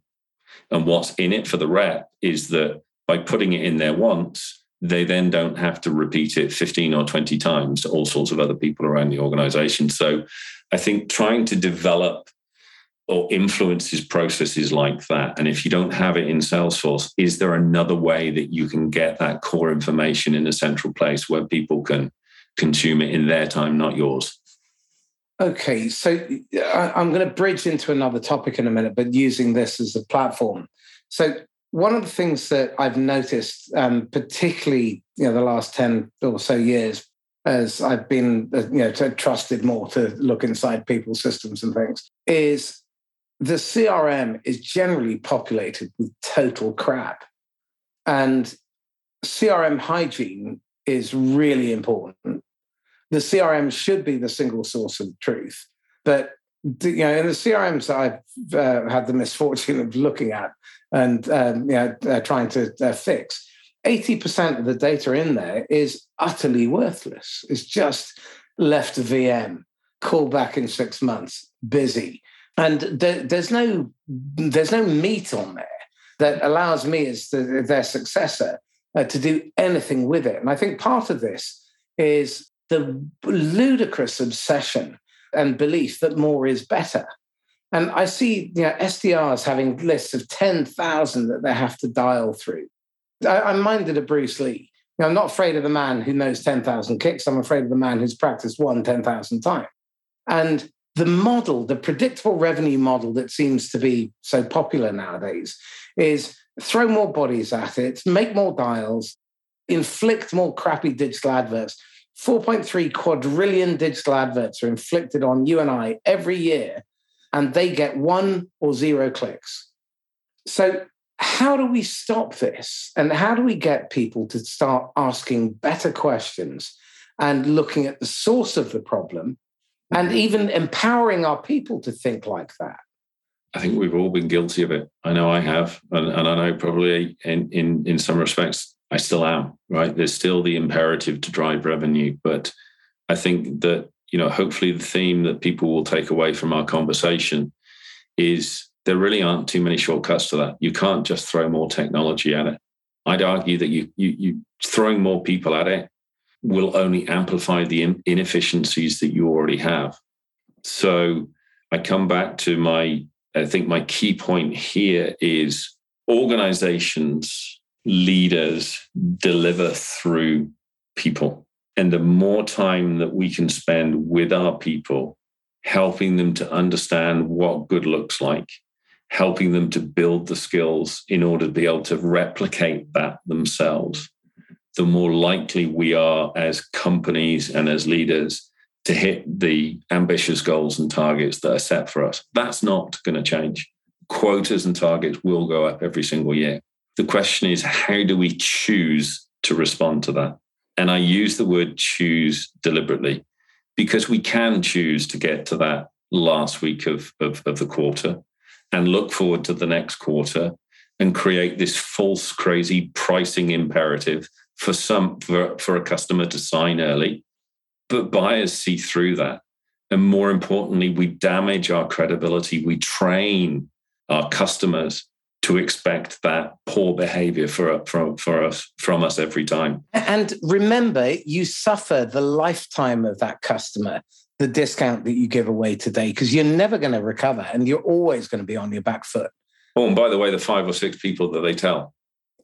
And what's in it for the rep is that by putting it in there once, they then don't have to repeat it 15 or 20 times to all sorts of other people around the organization. So I think trying to develop or influences processes like that. And if you don't have it in Salesforce, is there another way that you can get that core information in a central place where people can consume it in their time, not yours? Okay, so I'm going to bridge into another topic in a minute, but using this as a platform. So one of the things that I've noticed, um, particularly you know the last ten or so years, as I've been uh, you know trusted more to look inside people's systems and things, is the CRM is generally populated with total crap. And CRM hygiene is really important. the CRM should be the single source of truth. But you know, in the CRMs I've uh, had the misfortune of looking at and um, you know, uh, trying to uh, fix, 80% of the data in there is utterly worthless. It's just left VM, call back in six months, busy. And there, there's no there's no meat on there that allows me as the, their successor uh, to do anything with it. And I think part of this is the ludicrous obsession and belief that more is better. And I see you know, SDRs having lists of 10,000 that they have to dial through. I, am minded of Bruce Lee. You know, I'm not afraid of the man who knows 10,000 kicks. I'm afraid of the man who's practiced one 10,000 times. And the model, the predictable revenue model that seems to be so popular nowadays, is throw more bodies at it, make more dials, inflict more crappy digital adverts. 4.3 quadrillion digital adverts are inflicted on you and I every year, and they get one or zero clicks. So, how do we stop this? And how do we get people to start asking better questions and looking at the source of the problem and even empowering our people to think like that? I think we've all been guilty of it. I know I have, and, and I know probably in, in in some respects I still am. Right, there's still the imperative to drive revenue, but I think that you know, hopefully, the theme that people will take away from our conversation is there really aren't too many shortcuts to that. You can't just throw more technology at it. I'd argue that you you, you throwing more people at it will only amplify the inefficiencies that you already have. So I come back to my I think my key point here is organizations, leaders deliver through people. And the more time that we can spend with our people, helping them to understand what good looks like, helping them to build the skills in order to be able to replicate that themselves, the more likely we are as companies and as leaders to hit the ambitious goals and targets that are set for us. That's not going to change. Quotas and targets will go up every single year. The question is, how do we choose to respond to that? And I use the word choose deliberately because we can choose to get to that last week of, of, of the quarter and look forward to the next quarter and create this false, crazy pricing imperative for some for, for a customer to sign early but buyers see through that. And more importantly, we damage our credibility. We train our customers to expect that poor behavior for, for, for us from us every time. And remember, you suffer the lifetime of that customer, the discount that you give away today, because you're never going to recover and you're always going to be on your back foot. Oh, and by the way, the five or six people that they tell.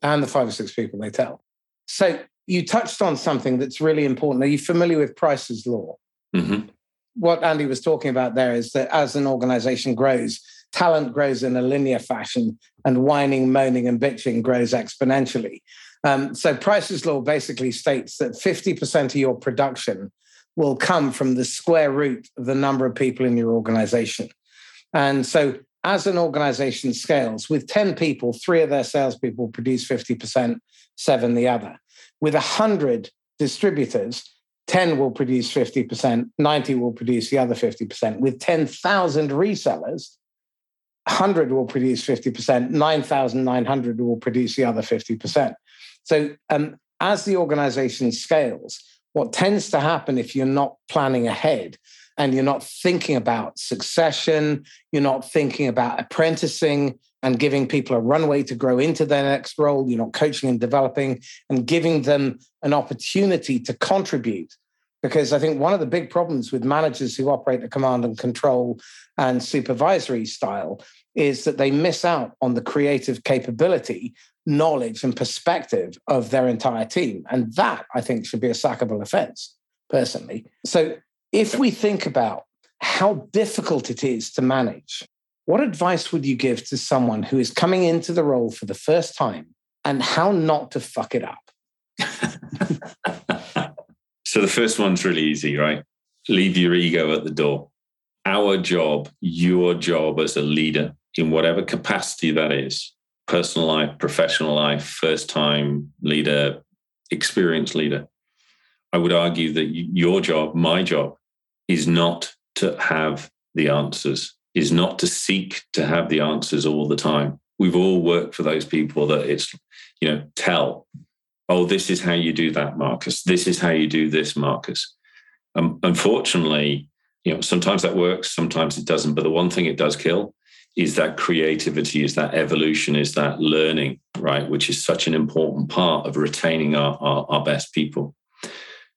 And the five or six people they tell. So you touched on something that's really important. Are you familiar with Price's Law? Mm-hmm. What Andy was talking about there is that as an organization grows, talent grows in a linear fashion, and whining, moaning, and bitching grows exponentially. Um, so Price's Law basically states that 50% of your production will come from the square root of the number of people in your organization. And so as an organization scales, with 10 people, three of their salespeople produce 50%, seven the other. With 100 distributors, 10 will produce 50%, 90 will produce the other 50%. With 10,000 resellers, 100 will produce 50%, 9,900 will produce the other 50%. So, um, as the organization scales, what tends to happen if you're not planning ahead and you're not thinking about succession, you're not thinking about apprenticing, and giving people a runway to grow into their next role. You're not coaching and developing and giving them an opportunity to contribute. Because I think one of the big problems with managers who operate a command and control and supervisory style is that they miss out on the creative capability, knowledge, and perspective of their entire team. And that, I think, should be a sackable offense, personally. So if we think about how difficult it is to manage what advice would you give to someone who is coming into the role for the first time and how not to fuck it up? so the first one's really easy, right? Leave your ego at the door. Our job, your job as a leader in whatever capacity that is personal life, professional life, first time leader, experienced leader. I would argue that your job, my job, is not to have the answers, is not to seek to have the answers all the time. We've all worked for those people that it's, you know, tell, oh, this is how you do that, Marcus. This is how you do this, Marcus. Um, unfortunately, you know, sometimes that works, sometimes it doesn't. But the one thing it does kill is that creativity, is that evolution, is that learning, right? Which is such an important part of retaining our, our, our best people.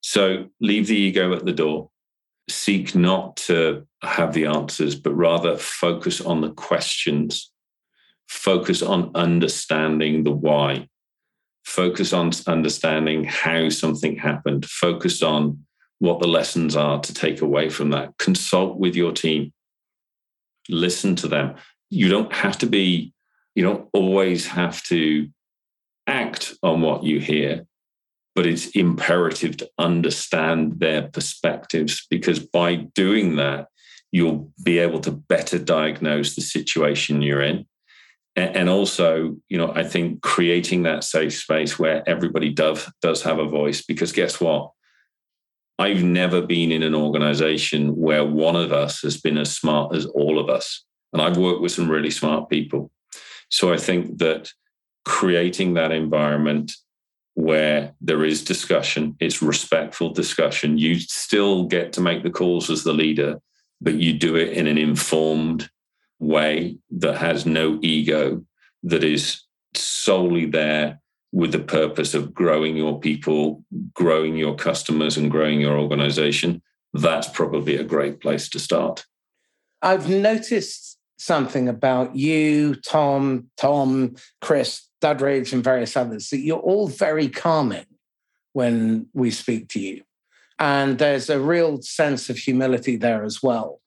So leave the ego at the door. Seek not to have the answers, but rather focus on the questions. Focus on understanding the why. Focus on understanding how something happened. Focus on what the lessons are to take away from that. Consult with your team. Listen to them. You don't have to be, you don't always have to act on what you hear, but it's imperative to understand their perspectives because by doing that, you'll be able to better diagnose the situation you're in. And also, you know, I think creating that safe space where everybody does does have a voice, because guess what? I've never been in an organization where one of us has been as smart as all of us. And I've worked with some really smart people. So I think that creating that environment where there is discussion, it's respectful discussion. You still get to make the calls as the leader, but you do it in an informed way that has no ego, that is solely there with the purpose of growing your people, growing your customers, and growing your organization, that's probably a great place to start. I've noticed something about you, Tom, Tom, Chris, Dudridge, and various others that you're all very calming when we speak to you. And there's a real sense of humility there as well.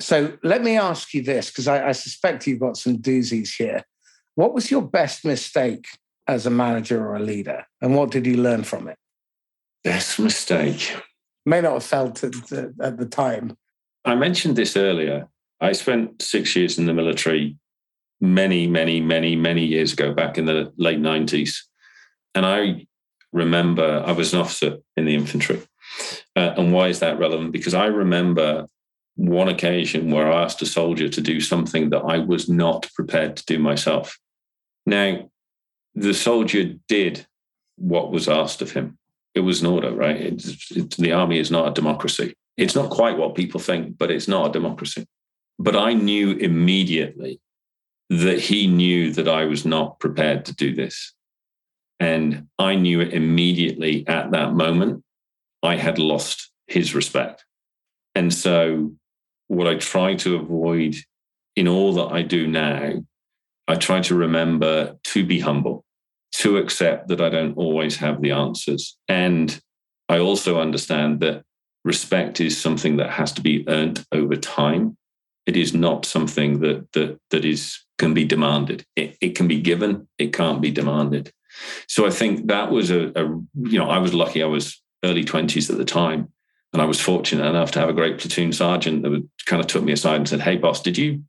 So let me ask you this, because I, I suspect you've got some doozies here. What was your best mistake as a manager or a leader? And what did you learn from it? Best mistake. May not have felt it at the time. I mentioned this earlier. I spent six years in the military many, many, many, many years ago, back in the late 90s. And I remember I was an officer in the infantry. Uh, and why is that relevant? Because I remember one occasion where I asked a soldier to do something that I was not prepared to do myself. Now, the soldier did what was asked of him. It was an order, right? It's, it's, the army is not a democracy. It's not quite what people think, but it's not a democracy. But I knew immediately that he knew that I was not prepared to do this. And I knew it immediately at that moment. I had lost his respect. And so, what I try to avoid in all that I do now, I try to remember to be humble to accept that I don't always have the answers. And I also understand that respect is something that has to be earned over time. It is not something that that that is can be demanded. It, it can be given, it can't be demanded. So I think that was a, a you know, I was lucky I was early 20s at the time. And I was fortunate enough to have a great platoon sergeant that would, kind of took me aside and said, Hey boss, did you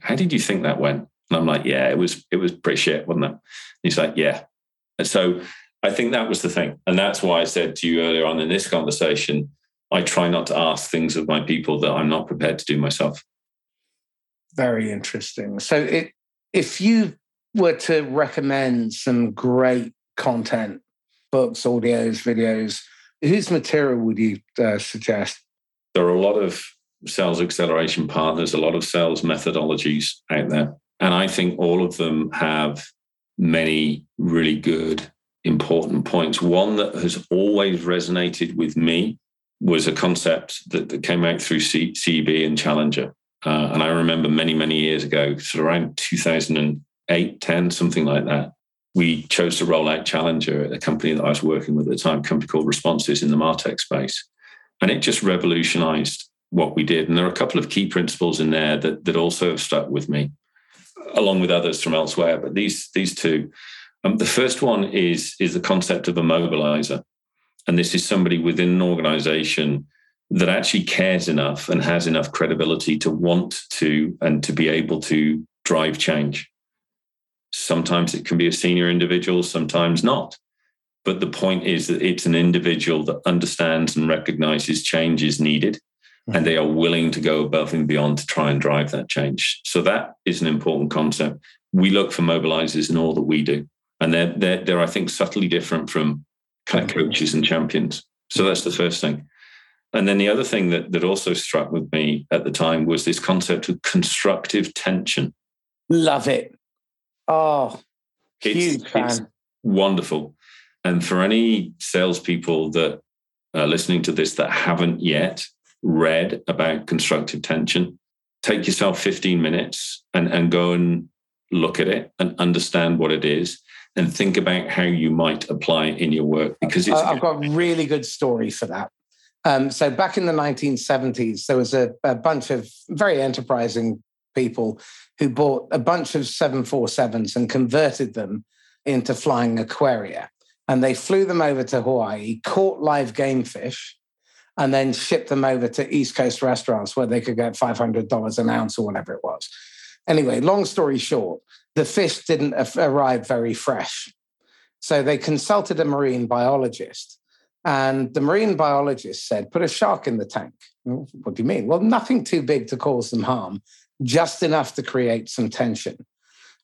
how did you think that went? And I'm like, yeah, it was it was pretty shit, wasn't it? And he's like, yeah. And so I think that was the thing. And that's why I said to you earlier on in this conversation, I try not to ask things of my people that I'm not prepared to do myself. Very interesting. So it, if you were to recommend some great content, books, audios, videos, whose material would you uh, suggest? There are a lot of sales acceleration partners, a lot of sales methodologies out there. And I think all of them have many really good, important points. One that has always resonated with me was a concept that, that came out through C- CEB and Challenger. Uh, and I remember many, many years ago, sort of around 2008, 10, something like that, we chose to roll out Challenger at a company that I was working with at the time, a company called Responsys in the Martech space. And it just revolutionized what we did. And there are a couple of key principles in there that, that also have stuck with me along with others from elsewhere, but these these two. Um, the first one is is the concept of a mobilizer, and this is somebody within an organization that actually cares enough and has enough credibility to want to and to be able to drive change. Sometimes it can be a senior individual, sometimes not. But the point is that it's an individual that understands and recognizes change is needed and they are willing to go above and beyond to try and drive that change. So that is an important concept. We look for mobilizers in all that we do. And they're, they're, they're I think, subtly different from kind of coaches and champions. So that's the first thing. And then the other thing that, that also struck with me at the time was this concept of constructive tension. Love it. Oh, huge it's, fan. It's wonderful. And for any salespeople that are listening to this that haven't yet read about constructive tension, take yourself 15 minutes and, and go and look at it and understand what it is and think about how you might apply it in your work because I've got a really good story for that. Um, so back in the 1970s, there was a, a bunch of very enterprising people who bought a bunch of 747s and converted them into flying Aquaria and they flew them over to Hawaii, caught live game fish, and then shipped them over to East Coast restaurants where they could get $500 an ounce or whatever it was. Anyway, long story short, the fish didn't arrive very fresh. So they consulted a marine biologist. And the marine biologist said, put a shark in the tank. What do you mean? Well, nothing too big to cause them harm, just enough to create some tension.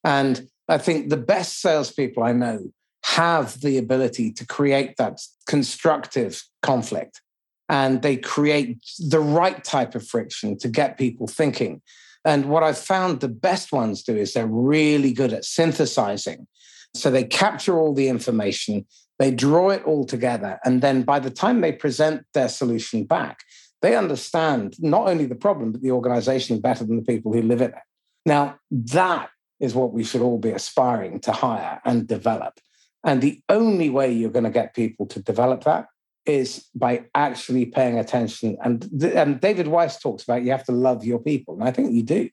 And I think the best salespeople I know have the ability to create that constructive conflict and they create the right type of friction to get people thinking. And what I've found the best ones do is they're really good at synthesizing. So they capture all the information, they draw it all together. And then by the time they present their solution back, they understand not only the problem, but the organization better than the people who live in it. Now, that is what we should all be aspiring to hire and develop. And the only way you're going to get people to develop that is by actually paying attention. And, and David Weiss talks about you have to love your people. And I think you do.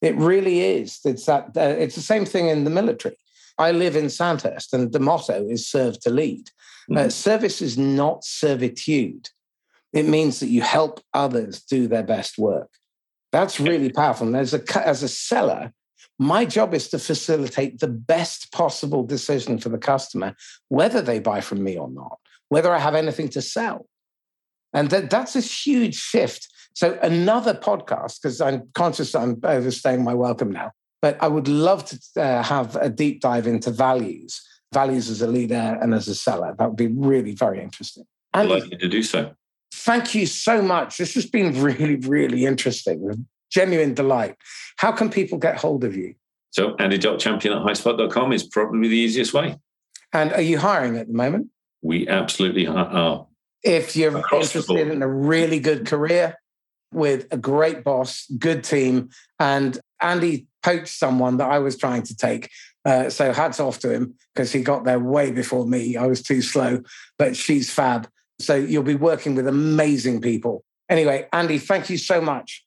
It really is. It's that. Uh, it's the same thing in the military. I live in Sandhurst, and the motto is "Serve to Lead." Uh, mm-hmm. Uh, service is not servitude. It means that you help others do their best work. That's really powerful. And as a as a seller, my job is to facilitate the best possible decision for the customer, whether they buy from me or not, whether I have anything to sell. And that, that's a huge shift. So, another podcast, because I'm conscious I'm overstaying my welcome now, but I would love to uh, have a deep dive into values, values as a leader and as a seller. That would be really very interesting. I'd like you to do so. Thank you so much. This has been really, really interesting genuine delight. How can people get hold of you? So andy.champion at highspot.com is probably the easiest way. And are you hiring at the moment? We absolutely are. If you're interested in a really good career with a great boss, good team, and Andy poached someone that I was trying to take. Uh, so hats off to him because he got there way before me. I was too slow, but she's fab. So you'll be working with amazing people. Anyway, Andy, thank you so much.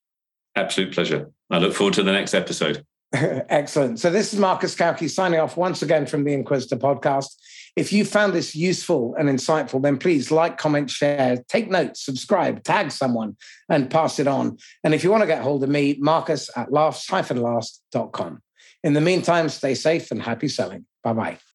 Absolute pleasure. I look forward to the next episode. Excellent. So this is Marcus Cauchi signing off once again from the Inquisitor podcast. If you found this useful and insightful, then please like, comment, share, take notes, subscribe, tag someone, and pass it on. And if you want to get hold of me, Marcus at laughs-last.com. In the meantime, stay safe and happy selling. Bye bye.